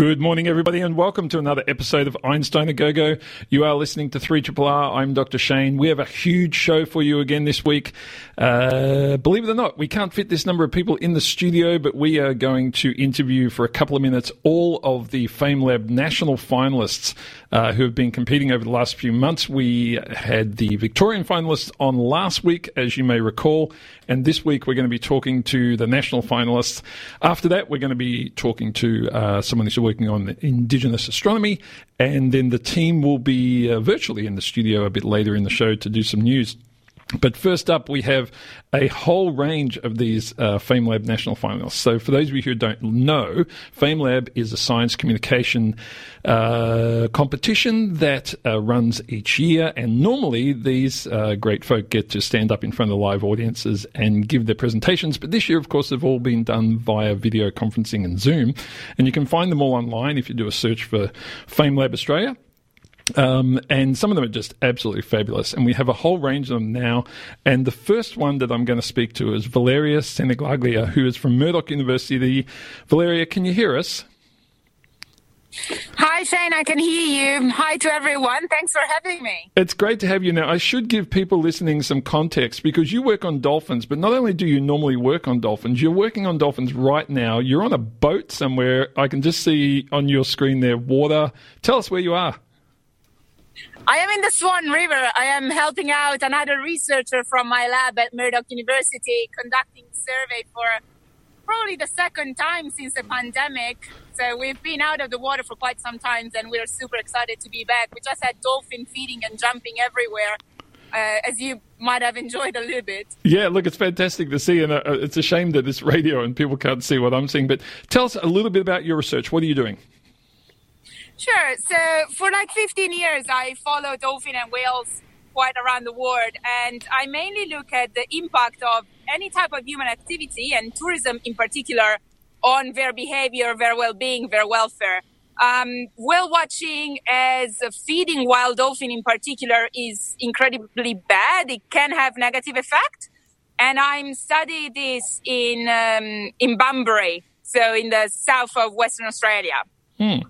Good morning, everybody, and welcome to another episode of Einstein a Go Go. You are listening to 3 Triple R. I'm Dr. Shane. We have a huge show for you again this week. Uh, believe it or not, we can't fit this number of people in the studio, but we are going to interview for a couple of minutes all of the FameLab national finalists uh, who have been competing over the last few months. We had the Victorian finalists on last week, as you may recall, and this week we're going to be talking to the national finalists. After that, we're going to be talking to uh, someone who's working on Indigenous astronomy, and then the team will be uh, virtually in the studio a bit later in the show to do some news. But first up, we have a whole range of these uh, FameLab national finalists. So, for those of you who don't know, FameLab is a science communication uh, competition that uh, runs each year. And normally, these uh, great folk get to stand up in front of live audiences and give their presentations. But this year, of course, they've all been done via video conferencing and Zoom. And you can find them all online if you do a search for FameLab Australia. Um, and some of them are just absolutely fabulous. And we have a whole range of them now. And the first one that I'm going to speak to is Valeria Senigaglia, who is from Murdoch University. Valeria, can you hear us? Hi, Shane. I can hear you. Hi to everyone. Thanks for having me. It's great to have you now. I should give people listening some context because you work on dolphins, but not only do you normally work on dolphins, you're working on dolphins right now. You're on a boat somewhere. I can just see on your screen there water. Tell us where you are. I am in the Swan River. I am helping out another researcher from my lab at Murdoch University conducting survey for probably the second time since the pandemic. So we've been out of the water for quite some time and we're super excited to be back. We just had dolphin feeding and jumping everywhere. Uh, as you might have enjoyed a little bit. Yeah, look, it's fantastic to see, and uh, it's a shame that it's radio and people can't see what I'm seeing. But tell us a little bit about your research. What are you doing? Sure. So for like 15 years, I follow dolphin and whales quite around the world, and I mainly look at the impact of any type of human activity and tourism in particular on their behavior, their well-being, their welfare. Um, whale watching as feeding wild dolphin in particular is incredibly bad. It can have negative effect. And I'm studying this in, um, in Bunbury, so in the south of Western Australia. Hmm.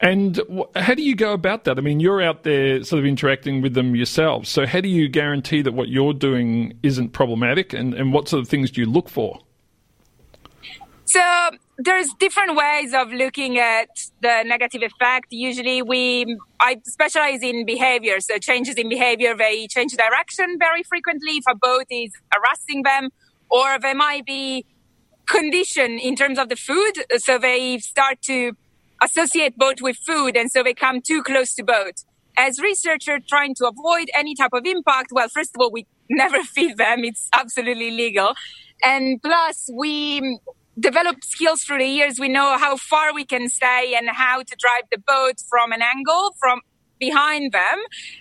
And how do you go about that? I mean, you're out there sort of interacting with them yourselves. So, how do you guarantee that what you're doing isn't problematic? And, and what sort of things do you look for? So, there's different ways of looking at the negative effect. Usually, we I specialize in behavior, so changes in behavior. They change direction very frequently if a boat is harassing them, or they might be conditioned in terms of the food, so they start to associate boat with food and so they come too close to boat. As researcher trying to avoid any type of impact, well, first of all, we never feed them. It's absolutely legal. And plus we developed skills through the years. We know how far we can stay and how to drive the boat from an angle from behind them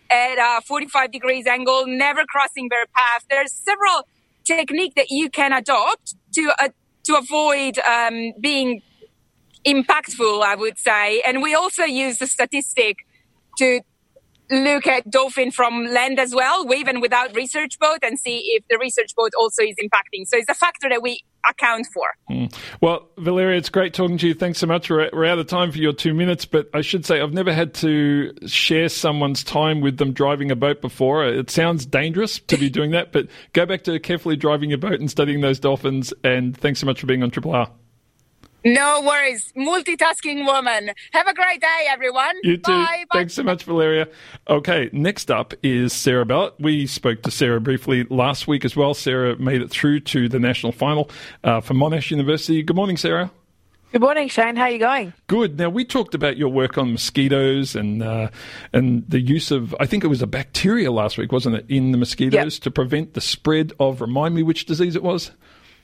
at a 45 degrees angle, never crossing their path. There's several technique that you can adopt to, uh, to avoid um, being impactful, I would say. And we also use the statistic to look at dolphin from land as well, with and without research boat, and see if the research boat also is impacting. So it's a factor that we account for. Mm. Well, Valeria, it's great talking to you. Thanks so much. We're, we're out of time for your two minutes, but I should say I've never had to share someone's time with them driving a boat before. It sounds dangerous to be doing that, but go back to carefully driving your boat and studying those dolphins. And thanks so much for being on Triple R. No worries. Multitasking woman. Have a great day, everyone. You too. Bye. Thanks so much, Valeria. Okay, next up is Sarah Ballett. We spoke to Sarah briefly last week as well. Sarah made it through to the national final uh, for Monash University. Good morning, Sarah. Good morning, Shane. How are you going? Good. Now we talked about your work on mosquitoes and uh, and the use of I think it was a bacteria last week, wasn't it, in the mosquitoes yep. to prevent the spread of. Remind me which disease it was.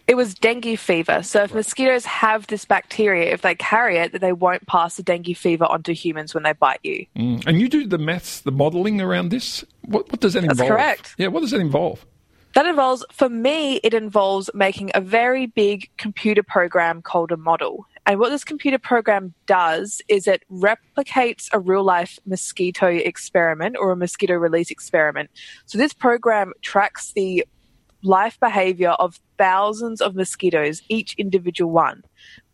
It was dengue fever. So if mosquitoes have this bacteria, if they carry it, they won't pass the dengue fever onto humans when they bite you. Mm. And you do the maths, the modelling around this. What, what does that involve? That's correct. Yeah, what does that involve? That involves, for me, it involves making a very big computer program called a model. And what this computer program does is it replicates a real life mosquito experiment or a mosquito release experiment. So this program tracks the life behavior of thousands of mosquitoes, each individual one.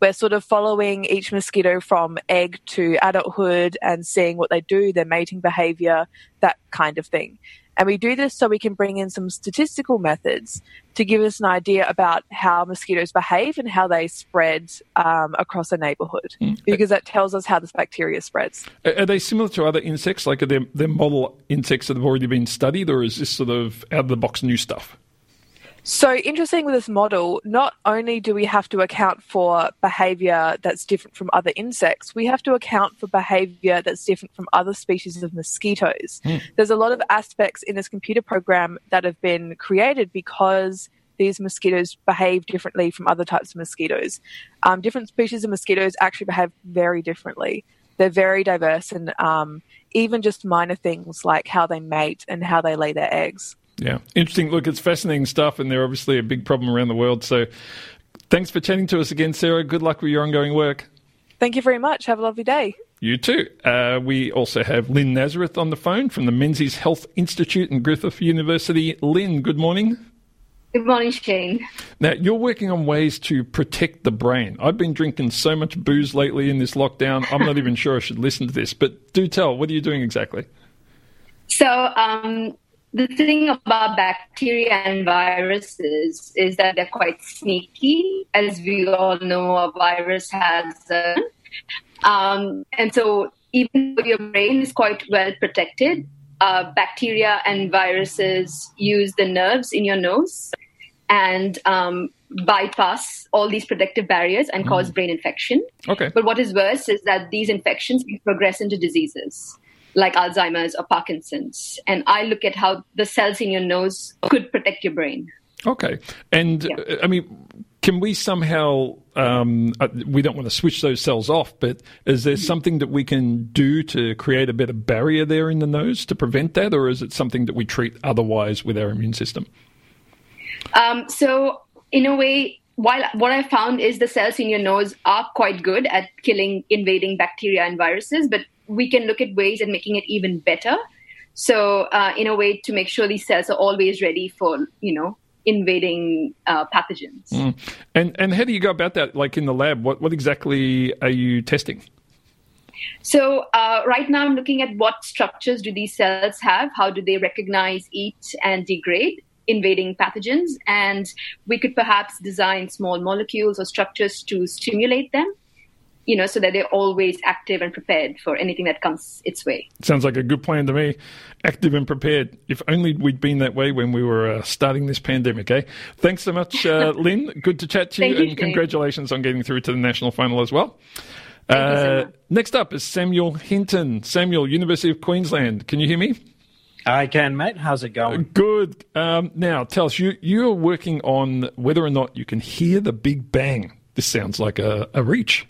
We're sort of following each mosquito from egg to adulthood and seeing what they do, their mating behavior, that kind of thing. And we do this so we can bring in some statistical methods to give us an idea about how mosquitoes behave and how they spread um, across a neighborhood, mm. because that tells us how this bacteria spreads. Are they similar to other insects? Like are they, they model insects that have already been studied, or is this sort of out of the box new stuff? So, interesting with this model, not only do we have to account for behavior that's different from other insects, we have to account for behavior that's different from other species of mosquitoes. Mm. There's a lot of aspects in this computer program that have been created because these mosquitoes behave differently from other types of mosquitoes. Um, different species of mosquitoes actually behave very differently. They're very diverse, and um, even just minor things like how they mate and how they lay their eggs. Yeah, interesting. Look, it's fascinating stuff, and they're obviously a big problem around the world. So, thanks for chatting to us again, Sarah. Good luck with your ongoing work. Thank you very much. Have a lovely day. You too. Uh, we also have Lynn Nazareth on the phone from the Menzies Health Institute and Griffith University. Lynn, good morning. Good morning, Shane. Now, you're working on ways to protect the brain. I've been drinking so much booze lately in this lockdown, I'm not even sure I should listen to this. But do tell, what are you doing exactly? So, um, the thing about bacteria and viruses is that they're quite sneaky. As we all know, a virus has um, and so even though your brain is quite well protected, uh, bacteria and viruses use the nerves in your nose and um, bypass all these protective barriers and cause mm. brain infection. Okay. But what is worse is that these infections progress into diseases like Alzheimer's or Parkinson's. And I look at how the cells in your nose could protect your brain. Okay. And yeah. I mean, can we somehow, um, uh, we don't want to switch those cells off, but is there mm-hmm. something that we can do to create a better barrier there in the nose to prevent that? Or is it something that we treat otherwise with our immune system? Um, so, in a way, while what I found is the cells in your nose are quite good at killing invading bacteria and viruses, but we can look at ways and making it even better. So, uh, in a way, to make sure these cells are always ready for, you know, invading uh, pathogens. Mm. And and how do you go about that? Like in the lab, what what exactly are you testing? So uh, right now, I'm looking at what structures do these cells have? How do they recognize, eat, and degrade? Invading pathogens and we could perhaps design small molecules or structures to stimulate them you know, so that they're always active and prepared for anything that comes its way. Sounds like a good plan to me. Active and prepared. If only we'd been that way when we were uh, starting this pandemic, eh? Thanks so much, uh, Lynn. Good to chat to you, you and congratulations on getting through to the national final as well. Uh, so next up is Samuel Hinton. Samuel, University of Queensland. Can you hear me? I can, mate. How's it going? Good. Um, now, tell us, you, you're working on whether or not you can hear the Big Bang. This sounds like a, a reach.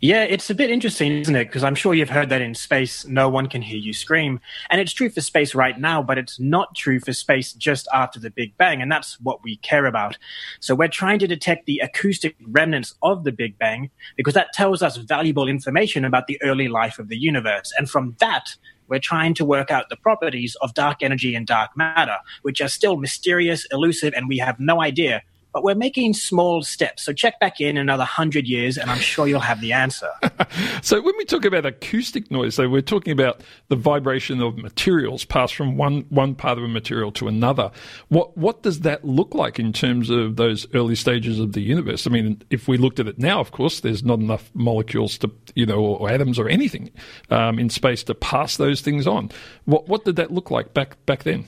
Yeah, it's a bit interesting, isn't it? Because I'm sure you've heard that in space, no one can hear you scream. And it's true for space right now, but it's not true for space just after the Big Bang. And that's what we care about. So we're trying to detect the acoustic remnants of the Big Bang because that tells us valuable information about the early life of the universe. And from that, we're trying to work out the properties of dark energy and dark matter, which are still mysterious, elusive, and we have no idea but we're making small steps. So check back in another hundred years, and I'm sure you'll have the answer. so when we talk about acoustic noise, so we're talking about the vibration of materials passed from one one part of a material to another. What what does that look like in terms of those early stages of the universe? I mean, if we looked at it now, of course, there's not enough molecules to you know or atoms or anything um, in space to pass those things on. What what did that look like back back then?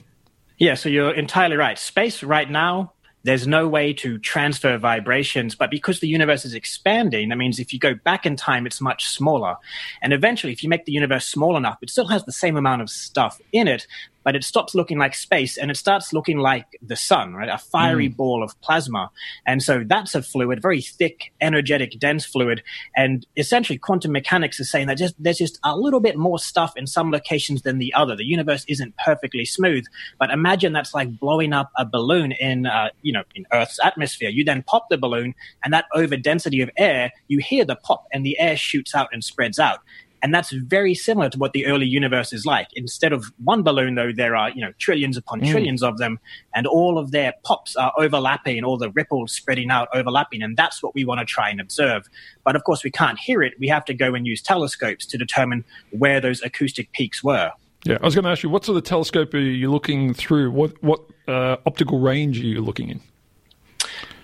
Yeah, so you're entirely right. Space right now there's no way to transfer vibrations. But because the universe is expanding, that means if you go back in time, it's much smaller. And eventually, if you make the universe small enough, it still has the same amount of stuff in it, but it stops looking like space and it starts looking like the sun, right? A fiery mm. ball of plasma. And so that's a fluid, very thick, energetic, dense fluid. And essentially, quantum mechanics is saying that just, there's just a little bit more stuff in some locations than the other. The universe isn't perfectly smooth, but imagine that's like blowing up a balloon in, uh, you know, in Earth's atmosphere. You then pop the balloon, and that over density of air, you hear the pop, and the air shoots out and spreads out. And that's very similar to what the early universe is like. Instead of one balloon, though, there are, you know, trillions upon mm. trillions of them, and all of their pops are overlapping, all the ripples spreading out, overlapping. And that's what we want to try and observe. But of course, we can't hear it. We have to go and use telescopes to determine where those acoustic peaks were. Yeah, I was going to ask you, what sort of telescope are you looking through? What, what uh, optical range are you looking in?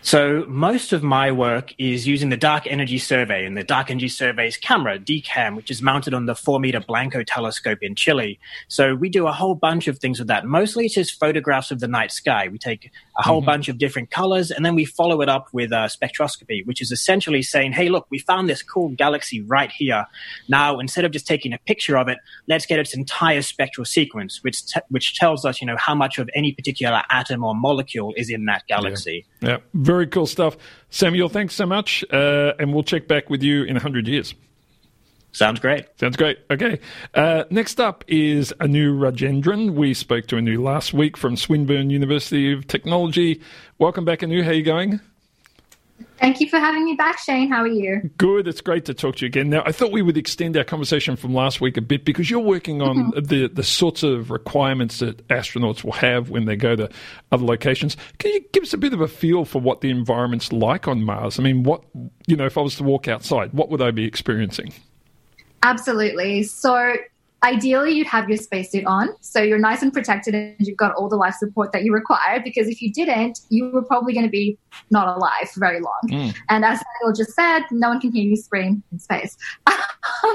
So most of my work is using the Dark Energy Survey and the Dark Energy Survey's camera, DECAM, which is mounted on the 4 meter Blanco telescope in Chile. So we do a whole bunch of things with that. Mostly it's just photographs of the night sky. We take a whole mm-hmm. bunch of different colors and then we follow it up with uh, spectroscopy, which is essentially saying, hey, look, we found this cool galaxy right here. Now, instead of just taking a picture of it, let's get its entire spectral sequence, which, t- which tells us, you know, how much of any particular atom or molecule is in that galaxy. Yeah. Yeah. Very cool stuff. Samuel, thanks so much. Uh, and we'll check back with you in 100 years. Sounds great. Sounds great. Okay. Uh, next up is Anu Rajendran. We spoke to Anu last week from Swinburne University of Technology. Welcome back, Anu. How are you going? Thank you for having me back, Shane. How are you? Good. It's great to talk to you again. Now, I thought we would extend our conversation from last week a bit because you're working on mm-hmm. the, the sorts of requirements that astronauts will have when they go to other locations. Can you give us a bit of a feel for what the environment's like on Mars? I mean, what, you know, if I was to walk outside, what would I be experiencing? Absolutely. So, ideally you'd have your spacesuit on so you're nice and protected and you've got all the life support that you require because if you didn't you were probably going to be not alive for very long. Mm. and as Daniel just said no one can hear you scream in space.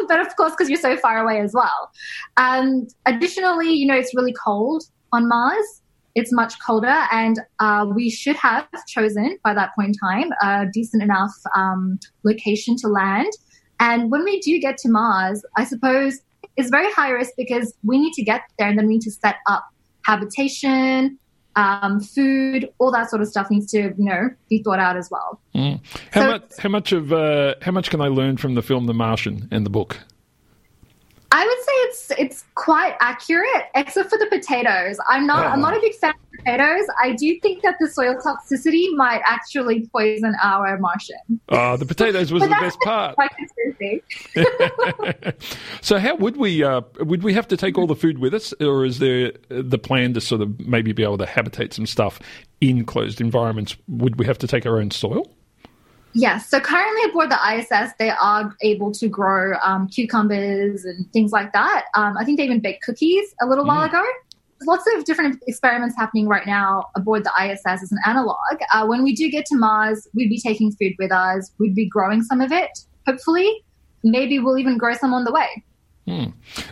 But of course because you're so far away as well. Um, additionally you know it's really cold on mars. It's much colder and uh, we should have chosen by that point in time a decent enough um, location to land. And when we do get to Mars, I suppose is very high risk because we need to get there and then we need to set up habitation, um, food, all that sort of stuff needs to, you know, be thought out as well. Mm. How so, much? How much of? Uh, how much can I learn from the film The Martian and the book? I would say it's it's quite accurate, except for the potatoes. I'm not I'm not a big fan of potatoes. I do think that the soil toxicity might actually poison our Martian. Oh, the potatoes was the best part. so, how would we uh, would we have to take all the food with us, or is there the plan to sort of maybe be able to habitate some stuff in closed environments? Would we have to take our own soil? Yes. So currently aboard the ISS, they are able to grow um, cucumbers and things like that. Um, I think they even baked cookies a little mm. while ago. There's lots of different experiments happening right now aboard the ISS as an analog. Uh, when we do get to Mars, we'd be taking food with us. We'd be growing some of it, hopefully. Maybe we'll even grow some on the way. Hmm.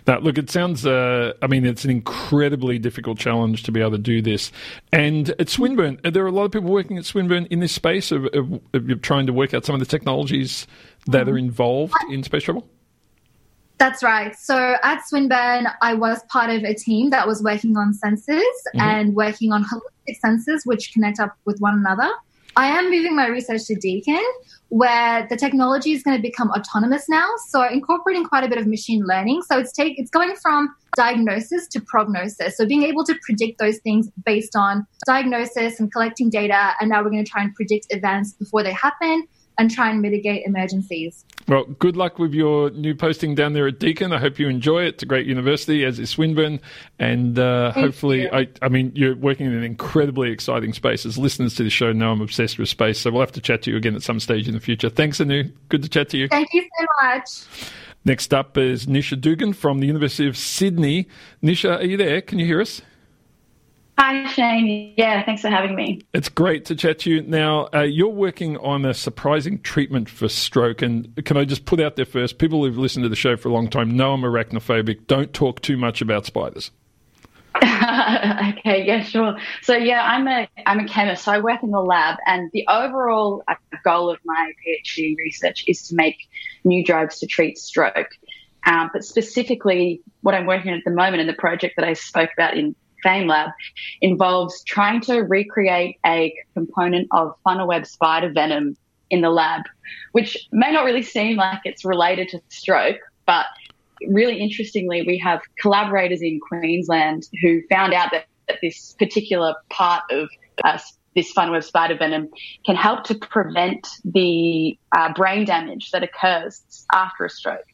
Now, look, it sounds, uh, I mean, it's an incredibly difficult challenge to be able to do this. And at Swinburne, there are a lot of people working at Swinburne in this space of, of, of trying to work out some of the technologies that are involved in space travel? That's right. So at Swinburne, I was part of a team that was working on sensors mm-hmm. and working on holistic sensors which connect up with one another. I am moving my research to Deakin, where the technology is going to become autonomous now. So incorporating quite a bit of machine learning. So it's take it's going from diagnosis to prognosis. So being able to predict those things based on diagnosis and collecting data, and now we're going to try and predict events before they happen and try and mitigate emergencies. Well, good luck with your new posting down there at Deakin. I hope you enjoy it. It's a great university, as is Swinburne, and uh, hopefully, I, I, mean, you're working in an incredibly exciting space. As listeners to the show know, I'm obsessed with space, so we'll have to chat to you again at some stage in the future. Thanks, Anu. Good to chat to you. Thank you so much. Next up is Nisha Dugan from the University of Sydney. Nisha, are you there? Can you hear us? Hi, Shane. Yeah, thanks for having me. It's great to chat to you. Now, uh, you're working on a surprising treatment for stroke. And can I just put out there first people who've listened to the show for a long time know I'm arachnophobic. Don't talk too much about spiders. okay, yeah, sure. So yeah, I'm a I'm a chemist. So I work in the lab, and the overall uh, goal of my PhD research is to make new drugs to treat stroke. Um, but specifically, what I'm working on at the moment, and the project that I spoke about in Fame Lab involves trying to recreate a component of funnel web spider venom in the lab, which may not really seem like it's related to stroke, but really interestingly, we have collaborators in Queensland who found out that, that this particular part of uh, this funnel web spider venom can help to prevent the uh, brain damage that occurs after a stroke.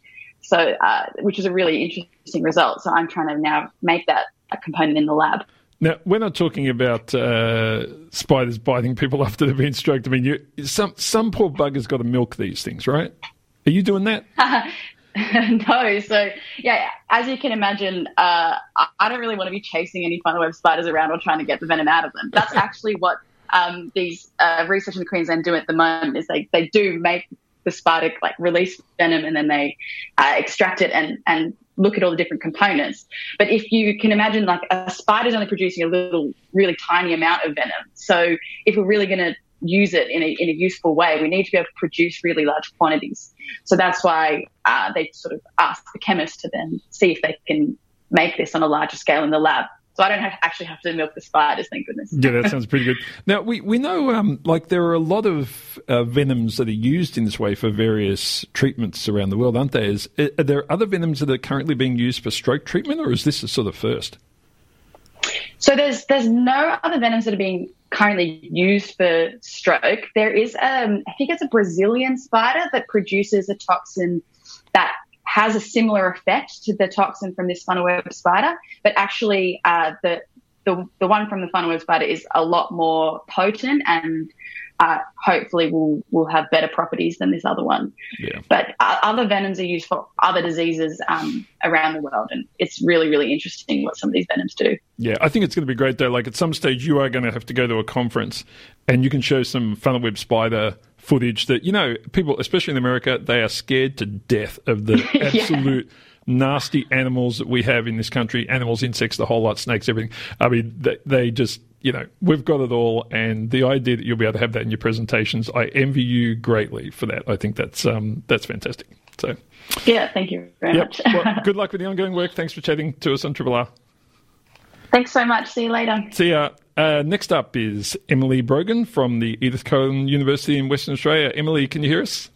So, uh, which is a really interesting result. So, I'm trying to now make that component in the lab. Now, we're not talking about uh, spiders biting people after they've been stroked. I mean, you, some some poor bugger's got to milk these things, right? Are you doing that? no. So, yeah, as you can imagine, uh, I don't really want to be chasing any funnel web spiders around or trying to get the venom out of them. That's actually what um, these uh, researchers in Queensland do at the moment. Is they they do make the spider like release venom and then they uh, extract it and and look at all the different components. But if you can imagine, like a spider's only producing a little, really tiny amount of venom. So if we're really going to use it in a, in a useful way, we need to be able to produce really large quantities. So that's why uh, they sort of ask the chemist to then see if they can make this on a larger scale in the lab. So I don't have, actually have to milk the spiders, thank goodness. yeah, that sounds pretty good. Now, we, we know um, like there are a lot of uh, venoms that are used in this way for various treatments around the world, aren't there? Is, are there other venoms that are currently being used for stroke treatment, or is this a sort of first? So there's there's no other venoms that are being currently used for stroke. There is, um, I think it's a Brazilian spider that produces a toxin has a similar effect to the toxin from this funnel web spider, but actually uh, the, the the one from the funnel web spider is a lot more potent and uh, hopefully will will have better properties than this other one. Yeah. But uh, other venoms are used for other diseases um, around the world, and it's really really interesting what some of these venoms do. Yeah, I think it's going to be great though. Like at some stage, you are going to have to go to a conference, and you can show some funnel web spider footage that you know people, especially in America, they are scared to death of the absolute. yeah nasty animals that we have in this country animals, insects, the whole lot, snakes, everything. I mean, they, they, just, you know, we've got it all. And the idea that you'll be able to have that in your presentations, I envy you greatly for that. I think that's, um, that's fantastic. So, yeah, thank you very yep. much. well, good luck with the ongoing work. Thanks for chatting to us on Triple R. Thanks so much. See you later. See ya. Uh, next up is Emily Brogan from the Edith Cowan University in Western Australia. Emily, can you hear us?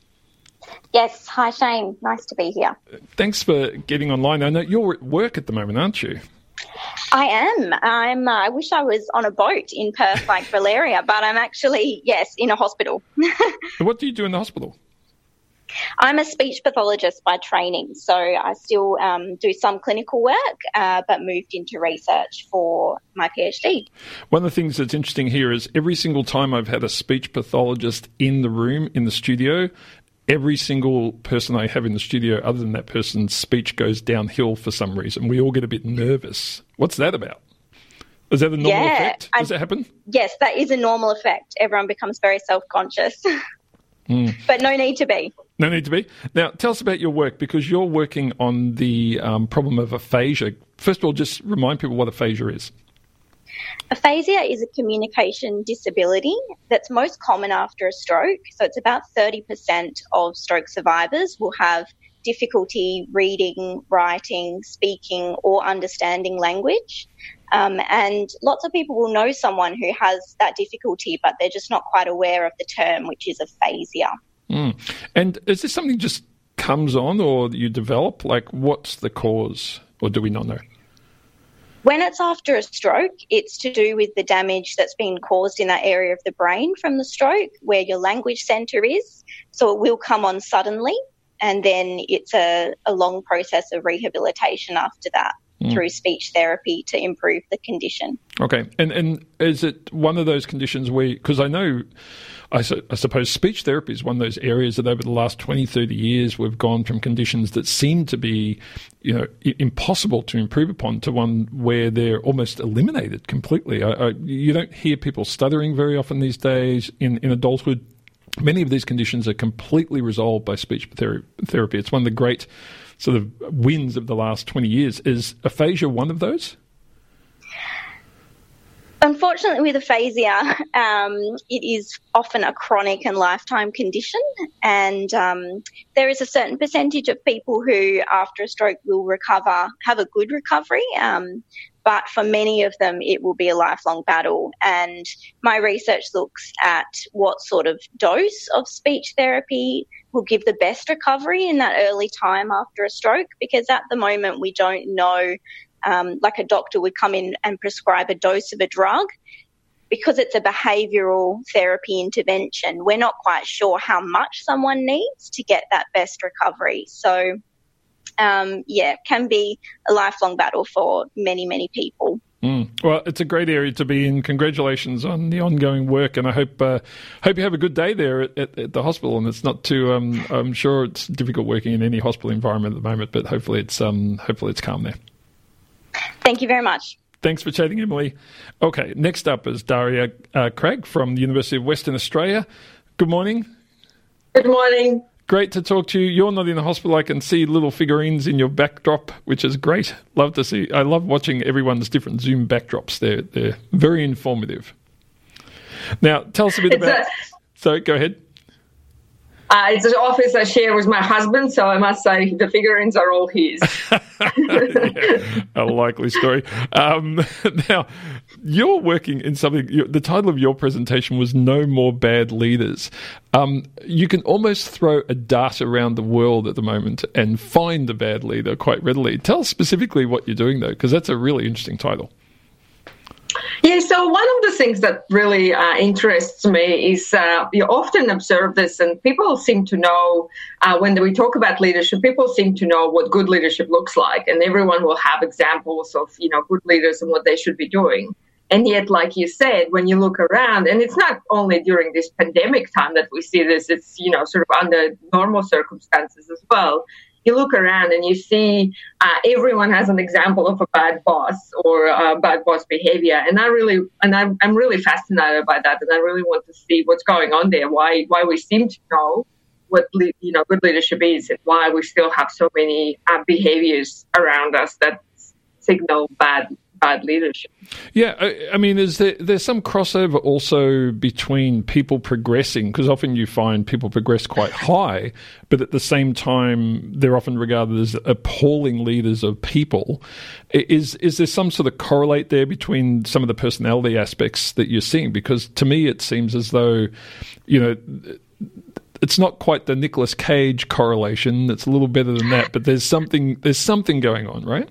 Yes. Hi, Shane. Nice to be here. Thanks for getting online. I know you're at work at the moment, aren't you? I am. I'm. Uh, I wish I was on a boat in Perth like Valeria, but I'm actually yes in a hospital. what do you do in the hospital? I'm a speech pathologist by training, so I still um, do some clinical work, uh, but moved into research for my PhD. One of the things that's interesting here is every single time I've had a speech pathologist in the room, in the studio, every single person I have in the studio, other than that person's speech, goes downhill for some reason. We all get a bit nervous. What's that about? Is that a normal yeah, effect? Does that happen? Yes, that is a normal effect. Everyone becomes very self conscious. Mm. But no need to be. No need to be. Now, tell us about your work because you're working on the um, problem of aphasia. First of all, just remind people what aphasia is. Aphasia is a communication disability that's most common after a stroke. So it's about 30% of stroke survivors will have difficulty reading, writing, speaking, or understanding language. Um, and lots of people will know someone who has that difficulty, but they're just not quite aware of the term, which is aphasia. Mm. And is this something just comes on or you develop? Like, what's the cause, or do we not know? When it's after a stroke, it's to do with the damage that's been caused in that area of the brain from the stroke where your language center is. So it will come on suddenly, and then it's a, a long process of rehabilitation after that. Mm. Through speech therapy to improve the condition. Okay, and and is it one of those conditions where because I know I, su- I, suppose speech therapy is one of those areas that over the last 20, 30 years we've gone from conditions that seem to be, you know, I- impossible to improve upon to one where they're almost eliminated completely. I, I, you don't hear people stuttering very often these days in, in adulthood. Many of these conditions are completely resolved by speech ther- therapy. It's one of the great sort of wins of the last 20 years. Is aphasia one of those? Unfortunately, with aphasia, um, it is often a chronic and lifetime condition, and um, there is a certain percentage of people who, after a stroke, will recover, have a good recovery. Um, but for many of them, it will be a lifelong battle. And my research looks at what sort of dose of speech therapy will give the best recovery in that early time after a stroke, because at the moment we don't know. Um, like a doctor would come in and prescribe a dose of a drug, because it's a behavioural therapy intervention, we're not quite sure how much someone needs to get that best recovery. So, um, yeah, can be a lifelong battle for many, many people. Mm. Well, it's a great area to be in. Congratulations on the ongoing work, and I hope uh, hope you have a good day there at, at, at the hospital. And it's not too. Um, I'm sure it's difficult working in any hospital environment at the moment, but hopefully it's um, hopefully it's calm there. Thank you very much. Thanks for chatting, Emily. Okay, next up is Daria uh, Craig from the University of Western Australia. Good morning. Good morning. Great to talk to you. You're not in the hospital. I can see little figurines in your backdrop, which is great. Love to see. I love watching everyone's different Zoom backdrops. They're they're very informative. Now, tell us a bit It's about. a- so, go ahead. Uh, it's an office I share with my husband, so I must say the figurines are all his. Yeah, a likely story. Um, now, you're working in something. The title of your presentation was "No More Bad Leaders." Um, you can almost throw a dart around the world at the moment and find a bad leader quite readily. Tell us specifically what you're doing, though, because that's a really interesting title. Yeah, so one of the things that really uh, interests me is uh, you often observe this, and people seem to know uh, when we talk about leadership, people seem to know what good leadership looks like, and everyone will have examples of you know good leaders and what they should be doing. And yet, like you said, when you look around, and it's not only during this pandemic time that we see this, it's you know sort of under normal circumstances as well you look around and you see uh, everyone has an example of a bad boss or bad boss behavior, and I really and I'm, I'm really fascinated by that, and I really want to see what's going on there. Why why we seem to know what you know good leadership is, and why we still have so many uh, behaviors around us that signal bad bad leadership. Yeah, I, I mean, is there there's some crossover also between people progressing because often you find people progress quite high, but at the same time they're often regarded as appalling leaders of people. Is is there some sort of correlate there between some of the personality aspects that you're seeing? Because to me, it seems as though, you know. It's not quite the Nicolas Cage correlation. It's a little better than that, but there's something there's something going on, right?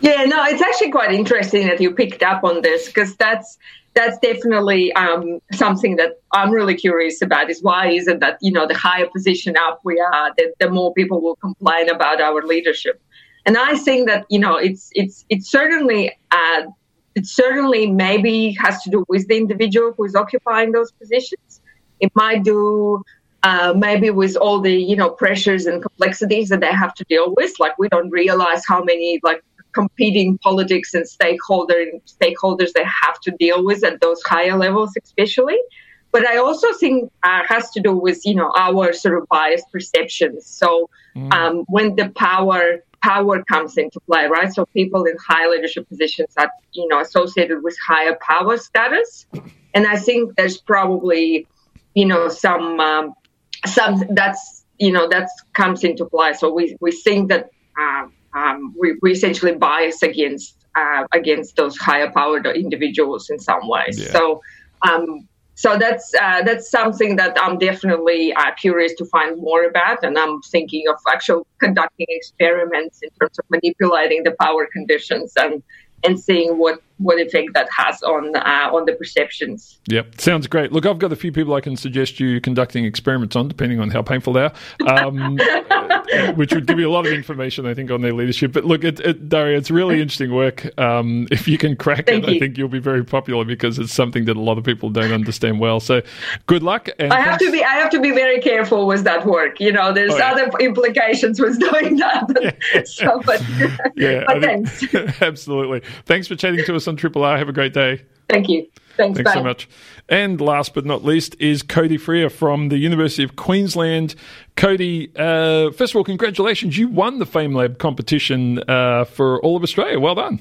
Yeah, no, it's actually quite interesting that you picked up on this because that's that's definitely um, something that I'm really curious about. Is why is it that you know the higher position up we are, the, the more people will complain about our leadership, and I think that you know it's it's it's certainly uh, it certainly maybe has to do with the individual who is occupying those positions. It might do uh, maybe with all the you know pressures and complexities that they have to deal with. Like we don't realize how many like competing politics and stakeholder stakeholders they have to deal with at those higher levels, especially. But I also think uh, has to do with you know our sort of biased perceptions. So um, when the power power comes into play, right? So people in high leadership positions are you know associated with higher power status, and I think there's probably you know some um, some that's you know that comes into play. So we we think that um, um, we, we essentially bias against uh, against those higher powered individuals in some ways. Yeah. So um, so that's uh, that's something that I'm definitely uh, curious to find more about, and I'm thinking of actually conducting experiments in terms of manipulating the power conditions and and seeing what what effect that has on uh, on the perceptions. Yep, sounds great. Look, I've got a few people I can suggest you conducting experiments on, depending on how painful they are, um, which would give you a lot of information, I think, on their leadership. But look, it, it, Daria, it's really interesting work. Um, if you can crack Thank it, I think you'll be very popular because it's something that a lot of people don't understand well. So, good luck. And I have thanks- to be I have to be very careful with that work. You know, there's Oh, yeah. other implications with doing that. so, but Yeah, but thanks, think- absolutely. Thanks for chatting to us on Triple R. Have a great day. thank you, thanks, Thanks so much. And last but not least is Cody Frear from the University of Queensland. Cody, uh, first of all, congratulations. You won the FameLab competition uh, for all of Australia. Well done.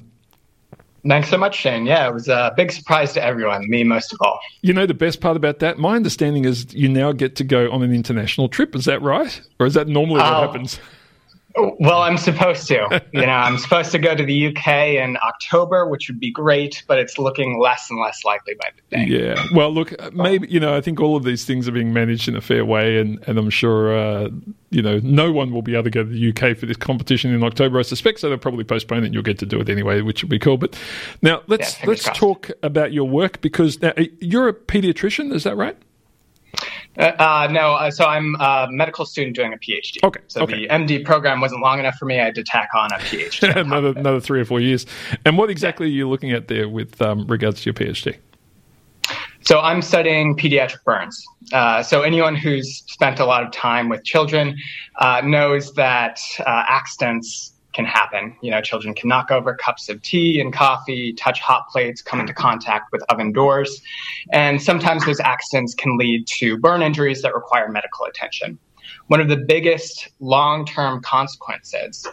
Thanks so much, Shane. Yeah, it was a big surprise to everyone, me most of all. You know the best part about that? My understanding is you now get to go on an international trip. Is that right? Or is that normally what Oh. happens? Well, I'm supposed to. you know, I'm supposed to go to the UK in October, which would be great, but it's looking less and less likely by the day. Yeah. Well, look, maybe you know, I think all of these things are being managed in a fair way, and and I'm sure uh, you know no one will be able to go to the UK for this competition in October. I suspect so. They'll probably postpone it, and you'll get to do it anyway, which would be cool. But now let's Yeah, let's crossed. talk about your work because now, you're a pediatrician, is that right? Uh, uh, no, uh, so I'm a medical student doing a PhD. Okay, So okay. the MD program wasn't long enough for me. I had to tack on a PhD. another another three or four years. And what exactly are you looking at there with um, regards to your PhD? So I'm studying pediatric burns. Uh, so anyone who's spent a lot of time with children uh, knows that uh, accidents can happen. You know, children can knock over cups of tea and coffee, touch hot plates, come into contact with oven doors, and sometimes those accidents can lead to burn injuries that require medical attention. One of the biggest long-term consequences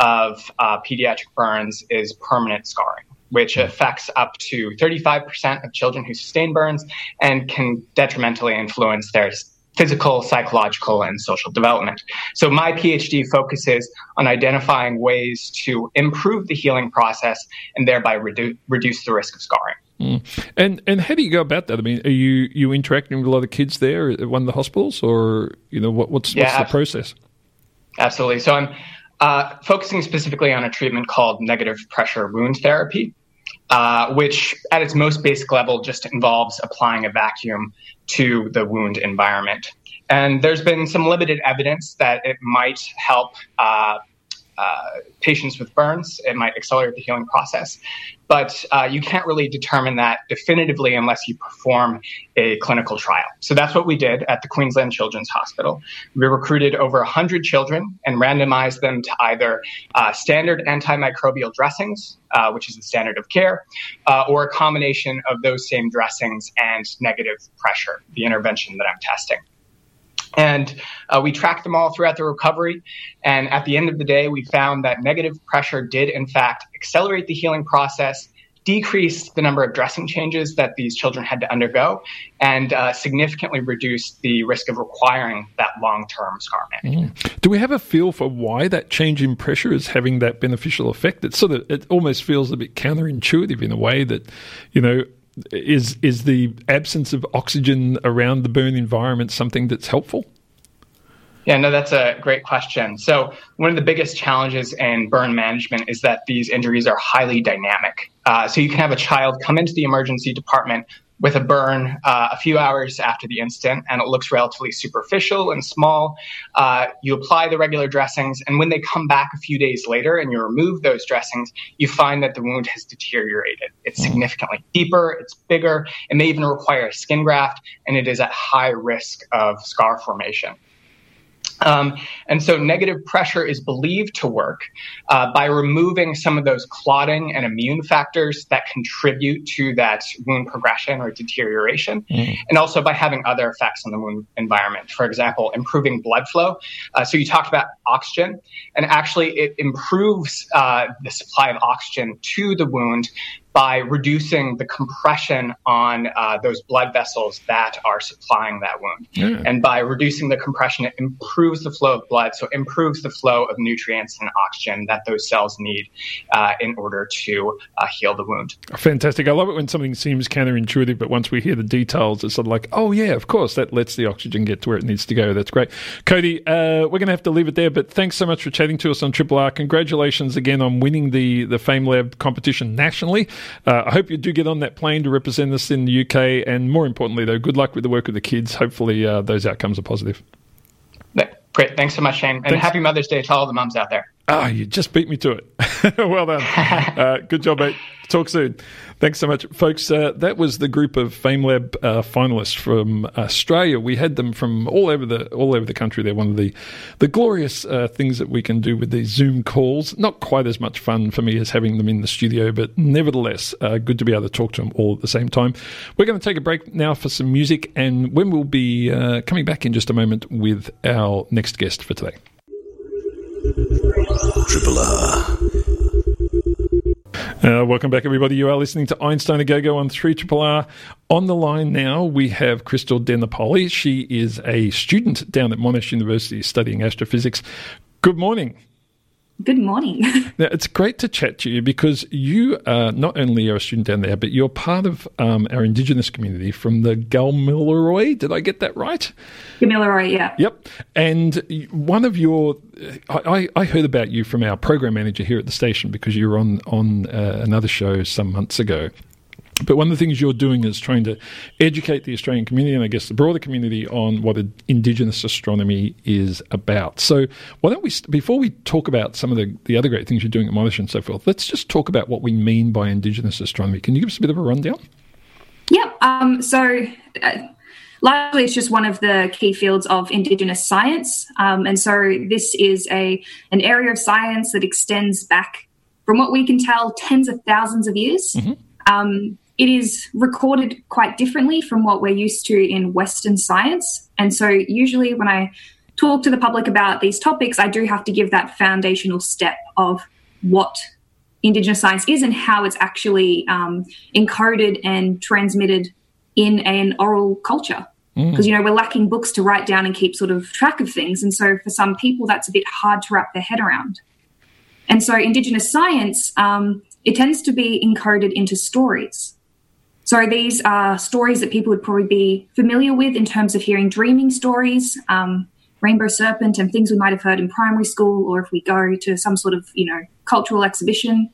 of uh, pediatric burns is permanent scarring which affects up to 35% of children who sustain burns and can detrimentally influence their physical, psychological, and social development. So my PhD focuses on identifying ways to improve the healing process and thereby redu- reduce the risk of scarring. And and how do you go about that? I mean, are you you interacting with a lot of kids there at one of the hospitals, or you know what, what's Yeah, what's the process? Absolutely. So I'm uh, focusing specifically on a treatment called negative pressure wound therapy, uh, which at its most basic level just involves applying a vacuum to the wound environment. And there's been some limited evidence that it might help uh, uh, patients with burns. It might accelerate the healing process. But uh, you can't really determine that definitively unless you perform a clinical trial. So that's what we did at the Queensland Children's Hospital. We recruited over 100 children and randomized them to either uh, standard antimicrobial dressings, uh, which is the standard of care, uh, or a combination of those same dressings and negative pressure, the intervention that I'm testing. And uh, we tracked them all throughout the recovery. And at the end of the day, we found that negative pressure did, in fact, accelerate the healing process, decrease the number of dressing changes that these children had to undergo, and uh, significantly reduce the risk of requiring that long term scar management. Do we have a feel for why that change in pressure is having that beneficial effect? It sort of it almost feels a bit counterintuitive in a way that, you know, is is the absence of oxygen around the burn environment something that's helpful? Yeah, no, that's a great question. So, one of the biggest challenges in burn management is that these injuries are highly dynamic. Uh, so, you can have a child come into the emergency department with a burn uh, a few hours after the incident, and it looks relatively superficial and small. Uh, you apply the regular dressings, and when they come back a few days later and you remove those dressings, you find that the wound has deteriorated. It's significantly deeper, it's bigger, it may even require a skin graft, and it is at high risk of scar formation. Um, and so negative pressure is believed to work uh, by removing some of those clotting and immune factors that contribute to that wound progression or deterioration, and also by having other effects on the wound environment. For example, improving blood flow. Uh, so you talked about oxygen, and actually it improves uh, the supply of oxygen to the wound by reducing the compression on uh, those blood vessels that are supplying that wound. And by reducing the compression, it improves the flow of blood, so improves the flow of nutrients and oxygen that those cells need uh, in order to uh, heal the wound. Fantastic. I love it when something seems counterintuitive, but once we hear the details, it's sort of like, oh, yeah, of course, that lets the oxygen get to where it needs to go. That's great. Cody, uh, we're going to have to leave it there, but thanks so much for chatting to us on Triple R. Congratulations again on winning the, the FameLab competition nationally. Uh, I hope you do get on that plane to represent us in the UK, and more importantly, though, good luck with the work with the kids. Hopefully, uh, those outcomes are positive. Great. Thanks so much, Shane. And Thanks. happy Mother's Day to all the mums out there. Ah, you just beat me to it. well done. uh, good job, mate. Talk soon. Thanks so much, folks. Uh, that was the group of FameLab uh, finalists from Australia. We had them from all over the all over the country. They're one of the the glorious uh, things that we can do with these Zoom calls. Not quite as much fun for me as having them in the studio, but nevertheless, uh, good to be able to talk to them all at the same time. We're going to take a break now for some music, and when we'll be uh, coming back in just a moment with our next guest for today. Triple R. Uh, welcome back, everybody. You are listening to Einstein a Go Go on 3 Triple R. On the line now, we have Krystal De Napoli. She is a student down at Monash University studying astrophysics. Good morning. Good morning. now, it's great to chat to you because you are not only are a student down there, but you're part of um, our Indigenous community from the Gamilaroi. Did I get that right? Gamilaroi, yeah. Yep. And one of your, I, I, heard about you from our program manager here at the station because you were on on uh, another show some months ago. But one of the things you're doing is trying to educate the Australian community and I guess the broader community on what Indigenous astronomy is about. So, why don't we, before we talk about some of the, the other great things you're doing at Monash and so forth, let's just talk about what we mean by Indigenous astronomy. Can you give us a bit of a rundown? Yep. Um, so, uh, largely, it's just one of the key fields of Indigenous science. Um, and so, this is a an area of science that extends back, from what we can tell, tens of thousands of years. Mm-hmm. Um, it is recorded quite differently from what we're used to in Western science. And so, usually, when I talk to the public about these topics, I do have to give that foundational step of what Indigenous science is and how it's actually um, encoded and transmitted in an oral culture. Because, mm. you know, we're lacking books to write down and keep sort of track of things. And so, for some people, that's a bit hard to wrap their head around. And so, Indigenous science, um, it tends to be encoded into stories. So these are stories that people would probably be familiar with in terms of hearing dreaming stories, um, rainbow serpent, and things we might have heard in primary school, or if we go to some sort of you know cultural exhibition.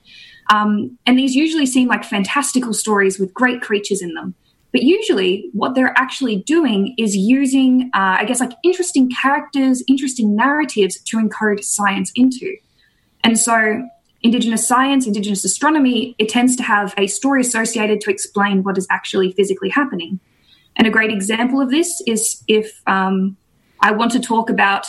Um, and these usually seem like fantastical stories with great creatures in them. But usually, what they're actually doing is using, uh, I guess, like interesting characters, interesting narratives to encode science into. And so Indigenous science, Indigenous astronomy, it tends to have a story associated to explain what is actually physically happening. And a great example of this is if um, I want to talk about,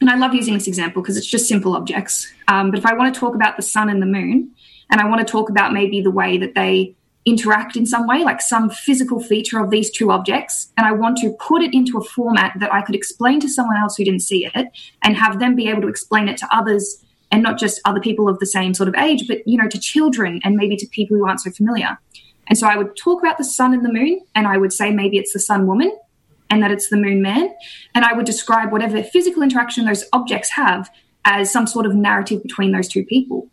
and I love using this example because it's just simple objects, um, but if I want to talk about the sun and the moon, and I want to talk about maybe the way that they interact in some way, like some physical feature of these two objects, and I want to put it into a format that I could explain to someone else who didn't see it and have them be able to explain it to others and not just other people of the same sort of age, but you know, to children and maybe to people who aren't so familiar. And so I would talk about the sun and the moon, and I would say maybe it's the sun woman and that it's the moon man. And I would describe whatever physical interaction those objects have as some sort of narrative between those two people.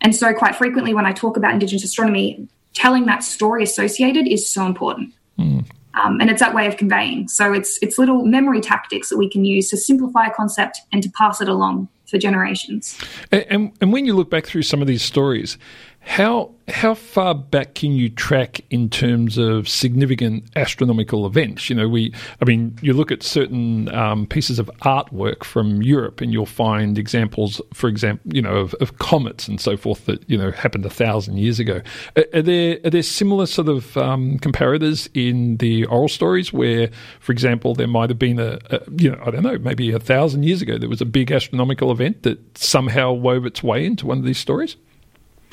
And so, quite frequently, when I talk about Indigenous astronomy, telling that story associated is so important. Mm. Um, and it's that way of conveying. So it's it's little memory tactics that we can use to simplify a concept and to pass it along for generations. And, and, and when you look back through some of these stories, how how far back can you track in terms of significant astronomical events? You know, we I mean, you look at certain um, pieces of artwork from Europe, and you'll find examples, for example, you know, of, of comets and so forth that you know happened a thousand years ago. Are, are there are there similar sort of um, comparators in the oral stories where, for example, there might have been a, a you know I don't know maybe a thousand years ago there was a big astronomical event that somehow wove its way into one of these stories?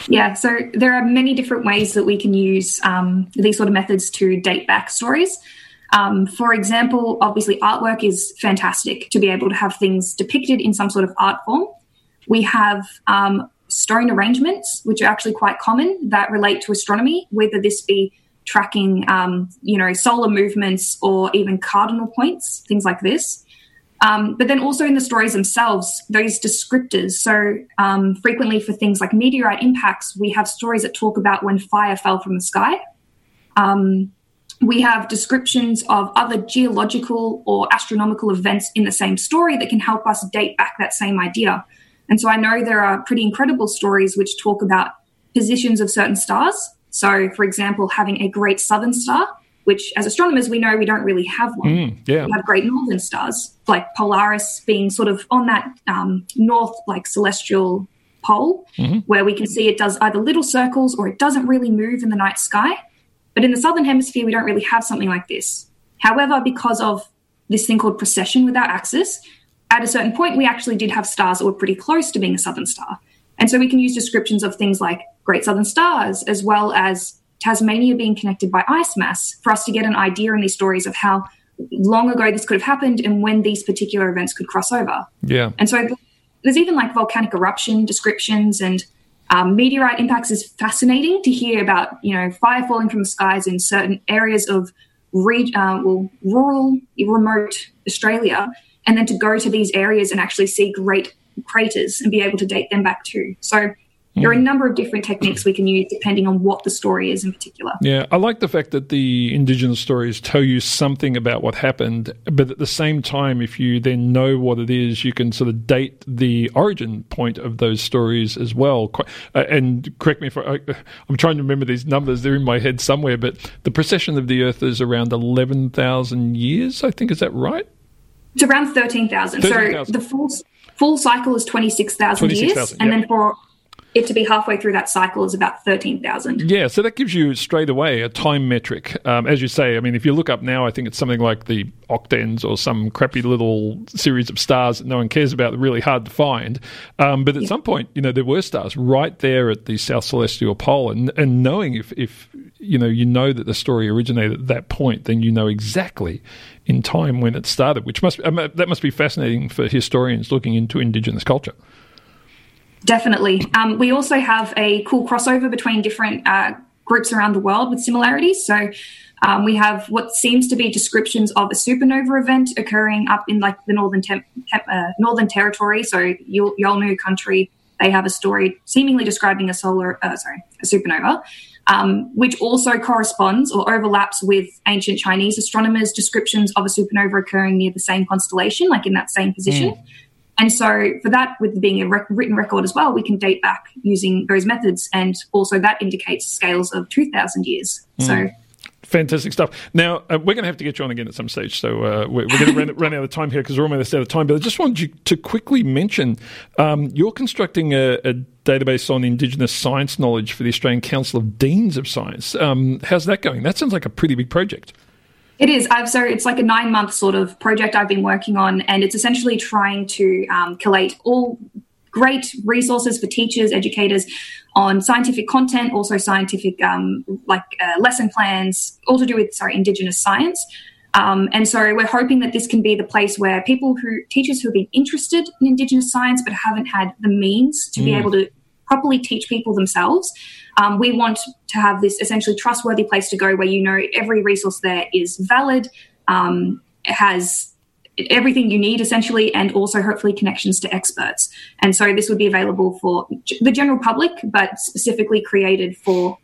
Yeah, so there are many different ways that we can use um, these sort of methods to date back stories. Um, for example, obviously, artwork is fantastic to be able to have things depicted in some sort of art form. We have um, stone arrangements, which are actually quite common that relate to astronomy, whether this be tracking, um, you know, solar movements or even cardinal points, things like this. Um, but then also in the stories themselves, those descriptors. So, um, frequently for things like meteorite impacts, we have stories that talk about when fire fell from the sky. Um, we have descriptions of other geological or astronomical events in the same story that can help us date back that same idea. And so I know there are pretty incredible stories which talk about positions of certain stars. So, for example, having a great southern star which as astronomers we know we don't really have one. Mm, yeah. We have great northern stars, like Polaris being sort of on that um, north, like celestial pole, mm-hmm. where we can see it does either little circles or it doesn't really move in the night sky. But in the southern hemisphere, we don't really have something like this. However, because of this thing called precession with our axis, at a certain point, we actually did have stars that were pretty close to being a southern star. And so we can use descriptions of things like great southern stars, as well as Tasmania being connected by ice mass for us to get an idea in these stories of how long ago this could have happened and when these particular events could cross over. Yeah. And so there's even like volcanic eruption descriptions and um, meteorite impacts is fascinating to hear about, you know, fire falling from the skies in certain areas of re- uh, well, rural, remote Australia, and then to go to these areas and actually see great craters and be able to date them back too. So there are a number of different techniques we can use depending on what the story is in particular. Yeah, I like the fact that the Indigenous stories tell you something about what happened, but at the same time, if you then know what it is, you can sort of date the origin point of those stories as well. Uh, and correct me if I, I'm trying to remember these numbers; they're in my head somewhere. But the precession of the Earth is around eleven thousand years. I think is that right? It's around thirteen thousand. So the full full cycle is twenty six thousand years, and then for it to be halfway through that cycle is about 13,000. Yeah, so that gives you straight away a time metric. Um, as you say, I mean, if you look up now, I think it's something like the Octans or some crappy little series of stars that no one cares about, really hard to find. Um, but at yeah. some point, you know, there were stars right there at the South Celestial Pole. And, and knowing if, if, you know, you know that the story originated at that point, then you know exactly in time when it started, which must, um, that must be fascinating for historians looking into Indigenous culture. Definitely. Um, we also have a cool crossover between different uh, groups around the world with similarities. So um, we have what seems to be descriptions of a supernova event occurring up in like the northern temp- temp- uh, northern territory. So Yolngu country, they have a story seemingly describing a solar, uh, sorry, a supernova. Um, which also corresponds or overlaps with ancient Chinese astronomers' descriptions of a supernova occurring near the same constellation, like in that same position. Mm. And so, for that, with being a rec- written record as well, we can date back using those methods. And also, that indicates scales of 2,000 years. Mm. So, Fantastic stuff. Now, uh, we're going to have to get you on again at some stage. So, uh, we're, we're, going to run, run, out of time here because we're almost out of time. But I just wanted you to quickly mention um, you're constructing a, a, database on Indigenous science knowledge for the Australian Council of Deans of Science. Um, how's that going? That sounds like a pretty big project. It is. I've, so it's like a nine month sort of project I've been working on, and it's essentially trying to um, collate all great resources for teachers, educators on scientific content, also scientific um, like uh, lesson plans, all to do with sorry Indigenous science. Um, and so we're hoping that this can be the place where people who teachers who have been interested in Indigenous science but haven't had the means to mm. be able to properly teach people themselves um, we want to have this essentially trustworthy place to go where you know every resource there is valid, um, has everything you need essentially, and also hopefully connections to experts. And so this would be available for the general public, but specifically created for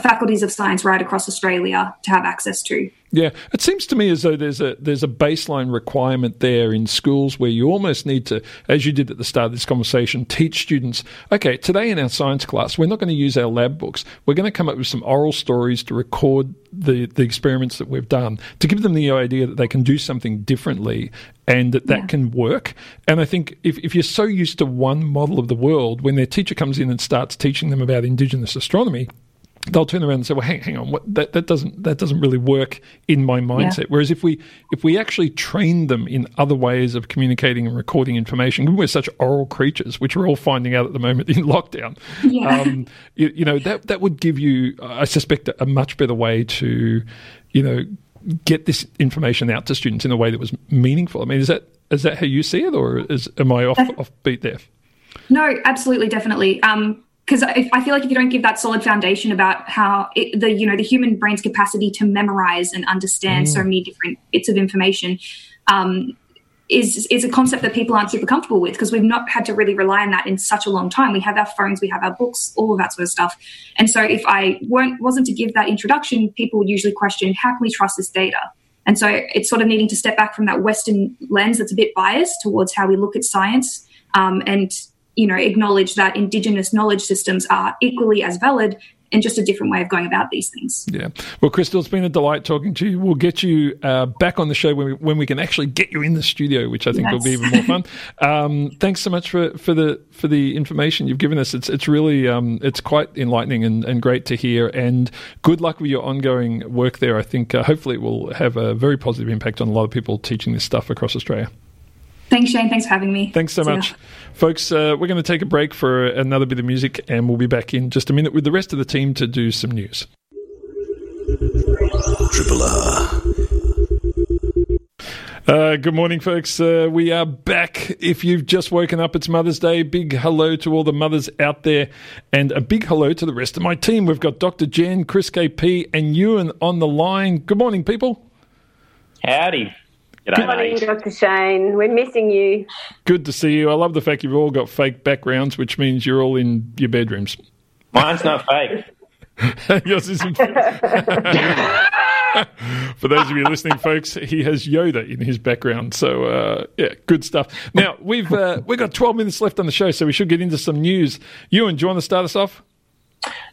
faculties of science right across Australia to have access to. Yeah, it seems to me as though there's a there's a baseline requirement there in schools where you almost need to, as you did at the start of this conversation, teach students. Okay, today in our science class, we're not going to use our lab books. We're going to come up with some oral stories to record the the experiments that we've done to give them the idea that they can do something differently and that that yeah. can work. And I think if if you're so used to one model of the world, when their teacher comes in and starts teaching them about indigenous astronomy they'll turn around and say, "Well, hang, hang on, what, that that doesn't that doesn't really work in my mindset." Yeah. Whereas if we if we actually train them in other ways of communicating and recording information, we're such oral creatures, which we're all finding out at the moment in lockdown. Yeah. Um, you, you, know that that would give you, I suspect, a much better way to, you know, get this information out to students in a way that was meaningful. I mean, is that is that how you see it, or is am I off off beat there? No, absolutely, definitely. Um, because I, I, feel like if you don't give that solid foundation about how it, the you know the human brain's capacity to memorize and understand mm. so many different bits of information um, is is a concept that people aren't super comfortable with because we've not had to really rely on that in such a long time. We have our phones, we have our books, all of that sort of stuff. And so if I weren't wasn't to give that introduction, people would usually question how can we trust this data. And so it's sort of needing to step back from that Western lens that's a bit biased towards how we look at science um, and you know, acknowledge that Indigenous knowledge systems are equally as valid and just a different way of going about these things. Yeah. Well, Krystal, it's been a delight talking to you. We'll get you uh, back on the show when we, when we can actually get you in the studio, which I think yes. will be even more fun. Um, thanks so much for, for the for the information you've given us. It's it's really um, it's quite enlightening and, and great to hear. And good luck with your ongoing work there. I think uh, hopefully it will have a very positive impact on a lot of people teaching this stuff across Australia. Thanks, Shane. Thanks for having me. Thanks so See much. Ya. Folks, uh, we're going to take a break for another bit of music, and we'll be back in just a minute with the rest of the team to do some news. Triple R. Uh, good morning, folks. Uh, we are back. If you've just woken up, it's Mother's Day. Big hello to all the mothers out there, and a big hello to the rest of my team. We've got Dr. Jen, Chris KP, and Ewan on the line. Good morning, people. Howdy. Good morning, Dr. Shane. We're missing you. Good to see you. I love the fact you've all got fake backgrounds, which means you're all in your bedrooms. Mine's not fake. Yours isn't. For those of you listening, folks, he has Yoda in his background. So uh, yeah, good stuff. Now we've uh, we've got 12 minutes left on the show, so we should get into some news. Ewan, do you want to start us off?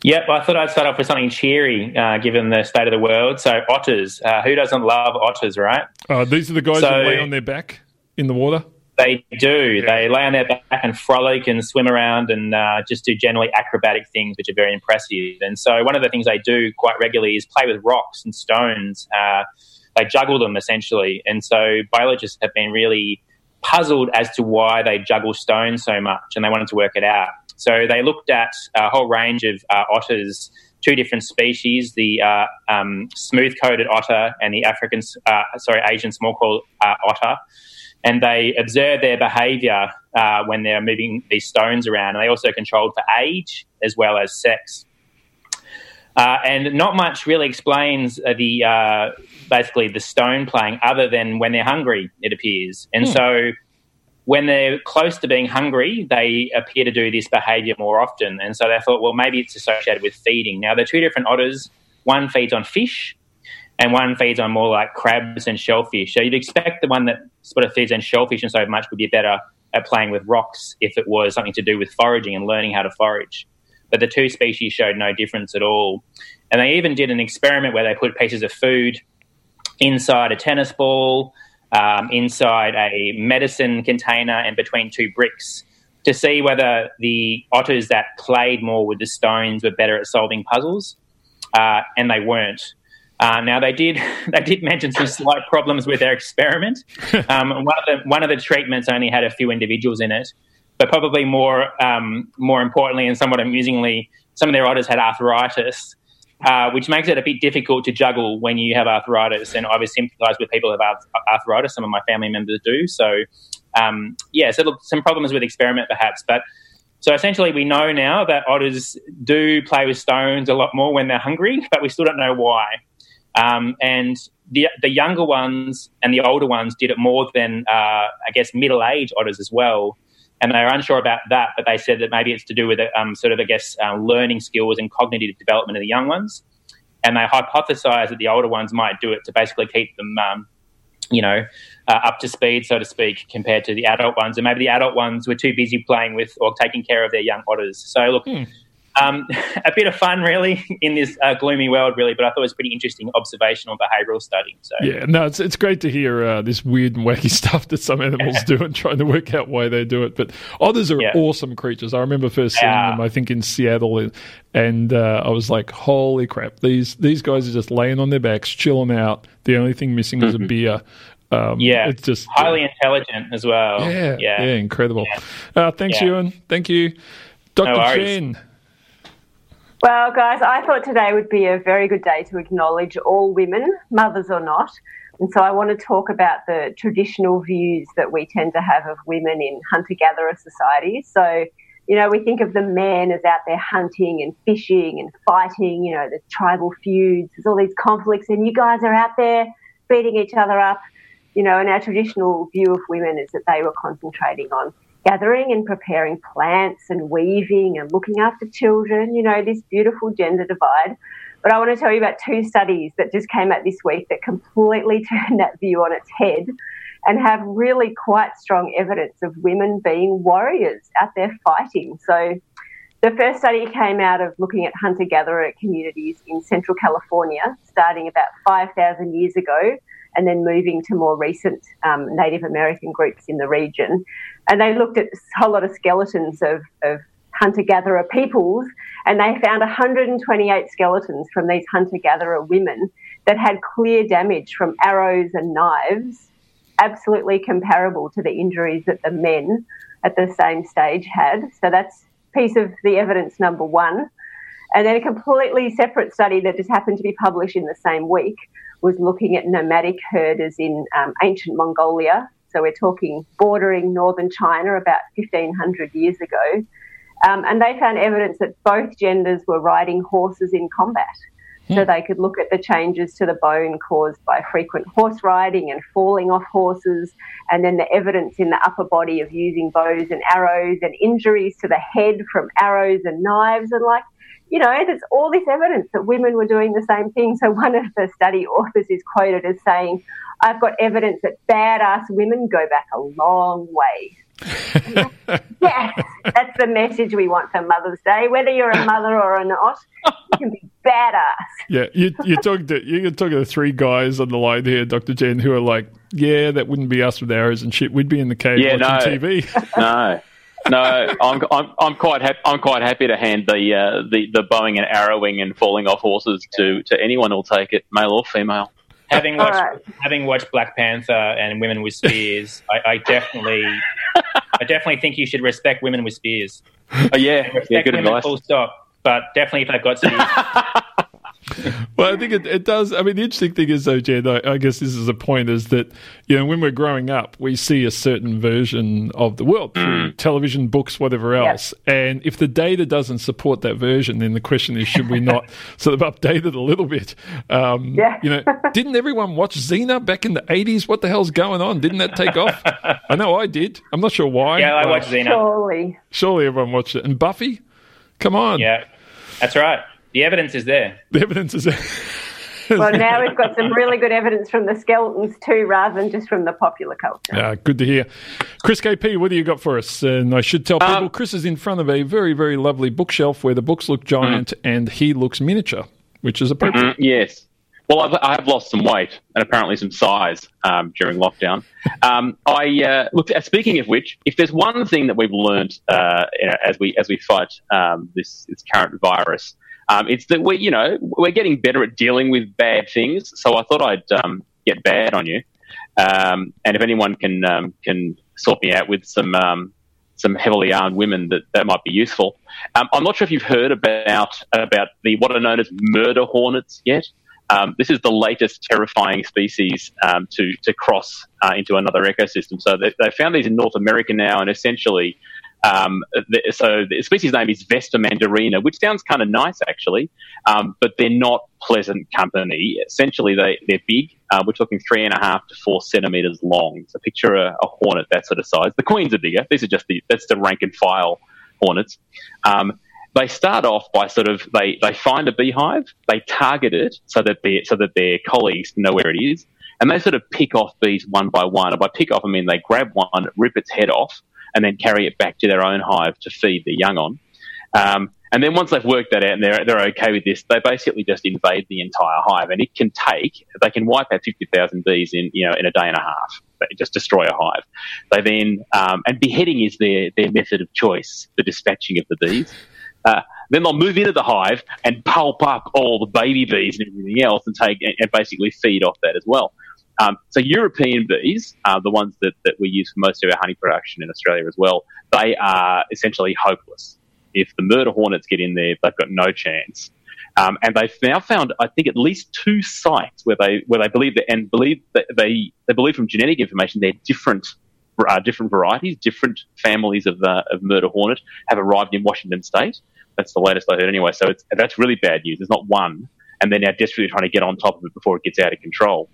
Yep, I thought I'd start off with something cheery, uh, given the state of the world. So otters, uh, who doesn't love otters, right? Uh, these are the guys So- that lay on their back in the water. They do. They lay on their back and frolic and swim around and uh, just do generally acrobatic things, which are very impressive. And so, one of the things they do quite regularly is play with rocks and stones. Uh, they juggle them essentially. And so, biologists have been really puzzled as to why they juggle stones so much, and they wanted to work it out. So, they looked at a whole range of uh, otters. Two different species: the uh, um, smooth-coated otter and the African, uh, sorry, Asian small-coated uh, otter and they observe their behaviour uh, when they're moving these stones around. And they also controlled for age as well as sex. Uh, and not much really explains uh, the uh, basically the stone playing, other than when they're hungry. It appears, and Hmm. so when they're close to being hungry, they appear to do this behaviour more often. And so they thought, well, maybe it's associated with feeding. Now, they're two different otters. One feeds on fish, and one feeds on more like crabs and shellfish. So you'd expect the one that sort of feeds on shellfish and so much would be better at playing with rocks if it was something to do with foraging and learning how to forage. But the two species showed no difference at all. And they even did an experiment where they put pieces of food inside a tennis ball, um, inside a medicine container, and between two bricks to see whether the otters that played more with the stones were better at solving puzzles. Uh, and they weren't. Uh, now they did they did mention some slight problems with their experiment. Um, one of the one of the treatments only had a few individuals in it, but probably more um, more importantly and somewhat amusingly, some of their otters had arthritis, uh, which makes it a bit difficult to juggle when you have arthritis. And I would sympathise with people who have arthritis. Some of my family members do. So um, yeah, so some problems with experiment perhaps, but. So essentially, we know now that otters do play with stones a lot more when they're hungry, but we still don't know why. Um, and the the younger ones and the older ones did it more than uh, I guess middle aged otters as well. And they are unsure about that, but they said that maybe it's to do with um, sort of I guess uh, learning skills and cognitive development of the young ones. And they hypothesised that the older ones might do it to basically keep them, um, you know, uh, up to speed, so to speak, compared to the adult ones. And maybe the adult ones were too busy playing with or taking care of their young otters. So look, um, a bit of fun, really, in this uh, gloomy world, really. But I thought it was pretty interesting observational behavioural study. So Yeah, no, it's it's great to hear uh, this weird and wacky stuff that some animals do and trying to work out why they do it. But otters are awesome creatures. I remember first seeing Yeah. them, I think in Seattle, and, and uh, I was like, "Holy crap! These these guys are just laying on their backs, chilling out. The only thing missing is a beer." Um, Mm-hmm. yeah, it's just highly intelligent as well. yeah, yeah, yeah, incredible. Uh, thanks, Yeah. Ewan. Thank you, Doctor worries. Jen. Well, guys, I thought today would be a very good day to acknowledge all women, mothers or not. And so I want to talk about the traditional views that we tend to have of women in hunter gatherer societies. So, you know, we think of the men as out there hunting and fishing and fighting, you know, the tribal feuds, there's all these conflicts, and you guys are out there beating each other up. You know, and our traditional view of women is that they were concentrating on gathering and preparing plants and weaving and looking after children, you know, this beautiful gender divide. But I want to tell you about two studies that just came out this week that completely turn that view on its head and have really quite strong evidence of women being warriors out there fighting. So the first study came out of looking at hunter gatherer communities in central California, starting about 5,000 years ago, and then moving to more recent um, Native American groups in the region. And they looked at a whole lot of skeletons of, of hunter gatherer peoples, and they found 128 skeletons from these hunter gatherer women that had clear damage from arrows and knives, absolutely comparable to the injuries that the men at the same stage had. So that's piece of the evidence number one. And then a completely separate study that just happened to be published in the same week was looking at nomadic herders in um, ancient Mongolia. So we're talking bordering northern China about 1500 years ago. Um, and they found evidence that both genders were riding horses in combat. So they could look at the changes to the bone caused by frequent horse riding and falling off horses, and then the evidence in the upper body of using bows and arrows and injuries to the head from arrows and knives. And like, you know, there's all this evidence that women were doing the same thing. So one of the study authors is quoted as saying, I've got evidence that badass women go back a long way. yes, that's the message we want for Mother's Day. Whether you're a mother or not, you can be badass. Yeah, you, you're talking to you're talking to three guys on the line here, Doctor Jen, who are like, yeah, that wouldn't be us with arrows and shit. We'd be in the cave Yeah, watching no. TV. no, no, I'm, I'm, I'm quite happy. I'm quite happy to hand the, uh, the the bowing and arrowing and falling off horses to, to anyone who'll take it, male or female. Having watched having watched Black Panther and Women with Spears, I, I definitely I definitely think you should respect women with spears. Oh, yeah, Respect yeah, good women advice. full stop. But definitely if they've got spears. well, I think it, it does. I mean, the interesting thing is, though, Jen, I, I guess this is a point, is that, you know, when we're growing up, we see a certain version of the world through television, books, whatever else. And if the data doesn't support that version, then the question is, should we not sort of update it a little bit? Um, Yeah. You know, didn't everyone watch Xena back in the 80s? What the hell's going on? Didn't that take off? I know I did. I'm not sure why. Yeah, I Uh, watched Xena. Surely. Surely everyone watched it. And Buffy? Come on. Yeah, that's right. The evidence is there. The evidence is there. Well, now we've got some really good evidence from the skeletons too, rather than just from the popular culture. Uh, good to hear. Chris KP, what do you got for us? And I should tell people Chris is in front of a very, very lovely bookshelf where the books look giant and he looks miniature, which is appropriate. Mm, yes. Well, I've, I've lost some weight and apparently some size um, during lockdown. Um, I uh, look. uh, Speaking of which, if there's one thing that we've learned uh, you know, as we as we fight um, this this current virus, um, it's that we you know we're getting better at dealing with bad things. So I thought I'd um, get bad on you, um, and if anyone can um, can sort me out with some um, some heavily armed women that, that might be useful. Um, I'm not sure if you've heard about about the what are known as murder hornets yet. This is the latest terrifying species to to cross uh, into another ecosystem. So they, they found these in North America now, and essentially, um, the, so the species name is Vespa mandarinia, which sounds kind of nice actually, um, but they're not pleasant company. Essentially, they they're big. Uh, we're talking three and a half to four centimeters long. So picture a, a hornet that sort of size. The queens are bigger. These are just the that's the rank and file hornets. Um, they start off by sort of they, they find a beehive, they target it so that their so that their colleagues know where it is, and they sort of pick off bees one by one. And by pick off, I mean they grab one, rip its head off, and then carry it back to their own hive to feed the young on. Um, and then once they've worked that out and they're, they're okay with this, they basically just invade the entire hive. And it can take, they can wipe out 50,000 bees in, you know, in a day and a half. They just destroy a hive. They then, um, and beheading is their, their method of choice, the dispatching of the bees. Uh, then they'll move into the hive and pulp up all the baby bees and everything else and take and, and basically feed off that as well. Um, so European bees, uh, the ones that, that we use for most of our honey production in Australia as well, they are essentially hopeless. If the murder hornets get in there, they've got no chance. Um, and they've now found, I think, at least two sites where they where they believe that and believe that they they believe from genetic information they're different uh, different varieties, different families of uh, of murder hornet have arrived in Washington State. That's the latest I heard, anyway. So that's really bad news. There's not one, and they're now desperately trying to get on top of it before it gets out of control.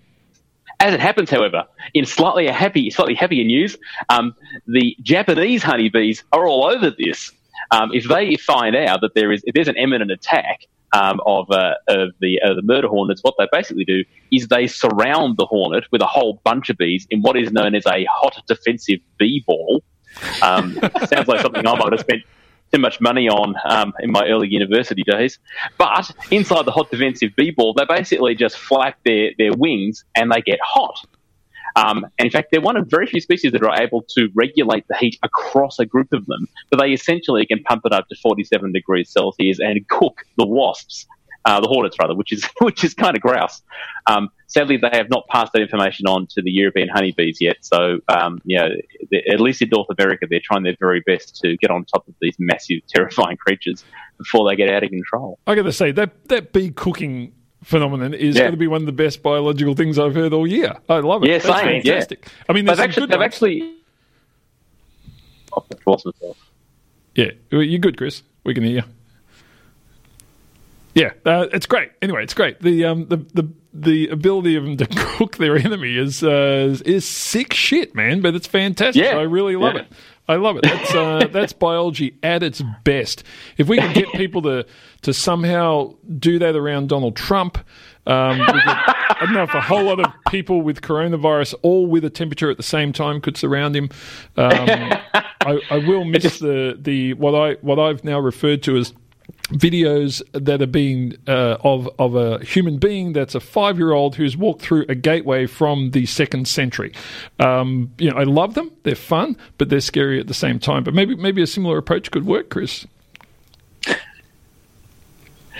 As it happens, however, in slightly happy, slightly happier news, um, the Japanese honeybees are all over this. Um, if they find out that there is, if there's an imminent attack um, of, uh, of the uh, the murder hornets, what they basically do is they surround the hornet with a whole bunch of bees in what is known as a hot defensive bee ball. Um, sounds like something I might have spent too much money on um, in my early university days. But inside the hot defensive bee ball, they basically just flap their, their wings and they get hot. Um, and in fact, they're one of very few species that are able to regulate the heat across a group of them. But they essentially can pump it up to 47 degrees Celsius and cook the wasps, uh, the hornets rather, which is which is kind of grouse. Um, sadly, they have not passed that information on to the European honeybees yet. So, um, you know, at least in North America, they're trying their very best to get on top of these massive, terrifying creatures before they get out of control. I got to say that that bee cooking phenomenon is Yeah. going to be one of the best biological things I've heard all year. I love it. Yeah, That's same. fantastic. Yeah. I mean, they've actually, they've actually. Oh, myself. Yeah, you're good, Chris. We can hear you. Yeah, uh, it's great. Anyway, it's great. The um the the the ability of them to cook their enemy is uh, is sick shit, man. But it's fantastic. Yeah. I really love Yeah. it. I love it. That's uh, that's biology at its best. If we could get people to to somehow do that around Donald Trump, um, could, I don't know if a whole lot of people with coronavirus, all with a temperature at the same time, could surround him. Um, I, I will miss the the what I what I've now referred to as videos that are being uh, of of a human being that's a five year old who's walked through a gateway from the second century. Um, you know, I love them; they're fun, but they're scary at the same time. But maybe maybe a similar approach could work, Chris.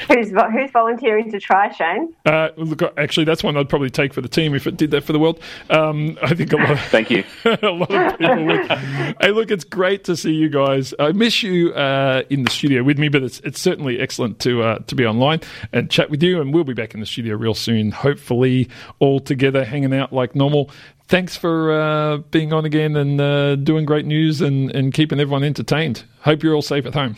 Who's who's volunteering to try, Shane? Uh, look, actually, that's one I'd probably take for the team if it did that for the world. Um, I think a lot. Of, Thank you. a lot of people would. Hey, look, it's great to see you guys. I miss you uh, in the studio with me, but it's it's certainly excellent to uh, to be online and chat with you. And we'll be back in the studio real soon, hopefully all together, hanging out like normal. Thanks for uh, being on again and uh, doing great news and, and keeping everyone entertained. Hope you're all safe at home.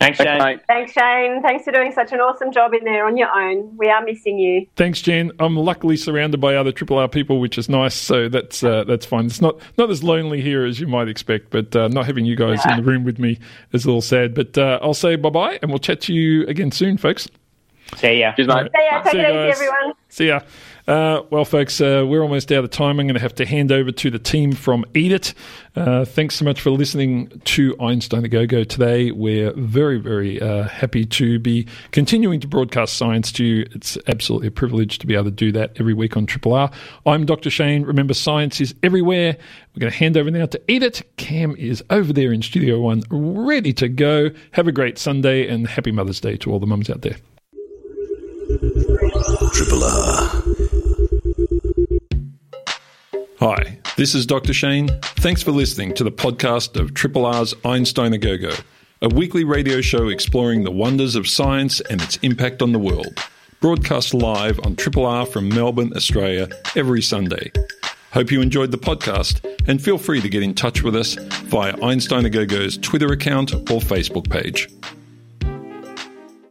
Thanks, Shane. Thanks, Shane. Thanks for doing such an awesome job in there on your own. We are missing you. Thanks, Jen. I'm luckily surrounded by other Triple R people, which is nice. So that's uh, that's fine. It's not not as lonely here as you might expect, but uh, not having you guys in the room with me is a little sad. But uh, I'll say bye bye, and we'll chat to you again soon, folks. See ya. Cheers, mate. See ya. Take See it you easy, everyone. See ya. Uh, well, folks, uh, we're almost out of time. I'm going to have to hand over to the team from Eat It. Uh, thanks so much for listening to Einstein a Go Go today. We're very, very uh, happy to be continuing to broadcast science to you. It's absolutely a privilege to be able to do that every week on Triple R. I'm Dr. Shane. Remember, science is everywhere. We're going to hand over now to Eat It. Cam is over there in Studio One, ready to go. Have a great Sunday and happy Mother's Day to all the mums out there. Triple R. Hi, this is Dr. Shane. Thanks for listening to the podcast of Triple R's Einstein a Go Go, a weekly radio show exploring the wonders of science and its impact on the world. Broadcast live on Triple R from Melbourne, Australia, every Sunday. Hope you enjoyed the podcast and feel free to get in touch with us via Einstein a Go Go's Twitter account or Facebook page.